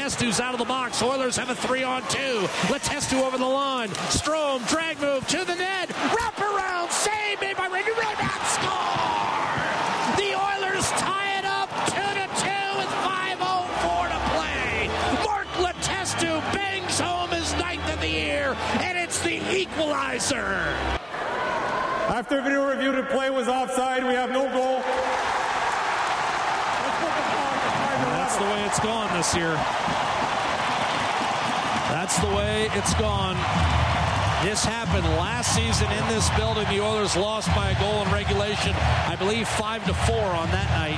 Letestu's out of the box. Oilers have a three on two. Letestu over the line. Strome, drag move to the net. Wrap around, save made by Randy Rebound, score! The Oilers tie it up 2 to 2 with 5.04 to play. Mark Letestu bangs home his ninth of the year, and it's the equalizer. After video review, the play was offside. We have no goal. That's the way it's gone this year. That's the way it's gone. This happened last season in this building. The Oilers lost by a goal in regulation, I believe five to four on that night.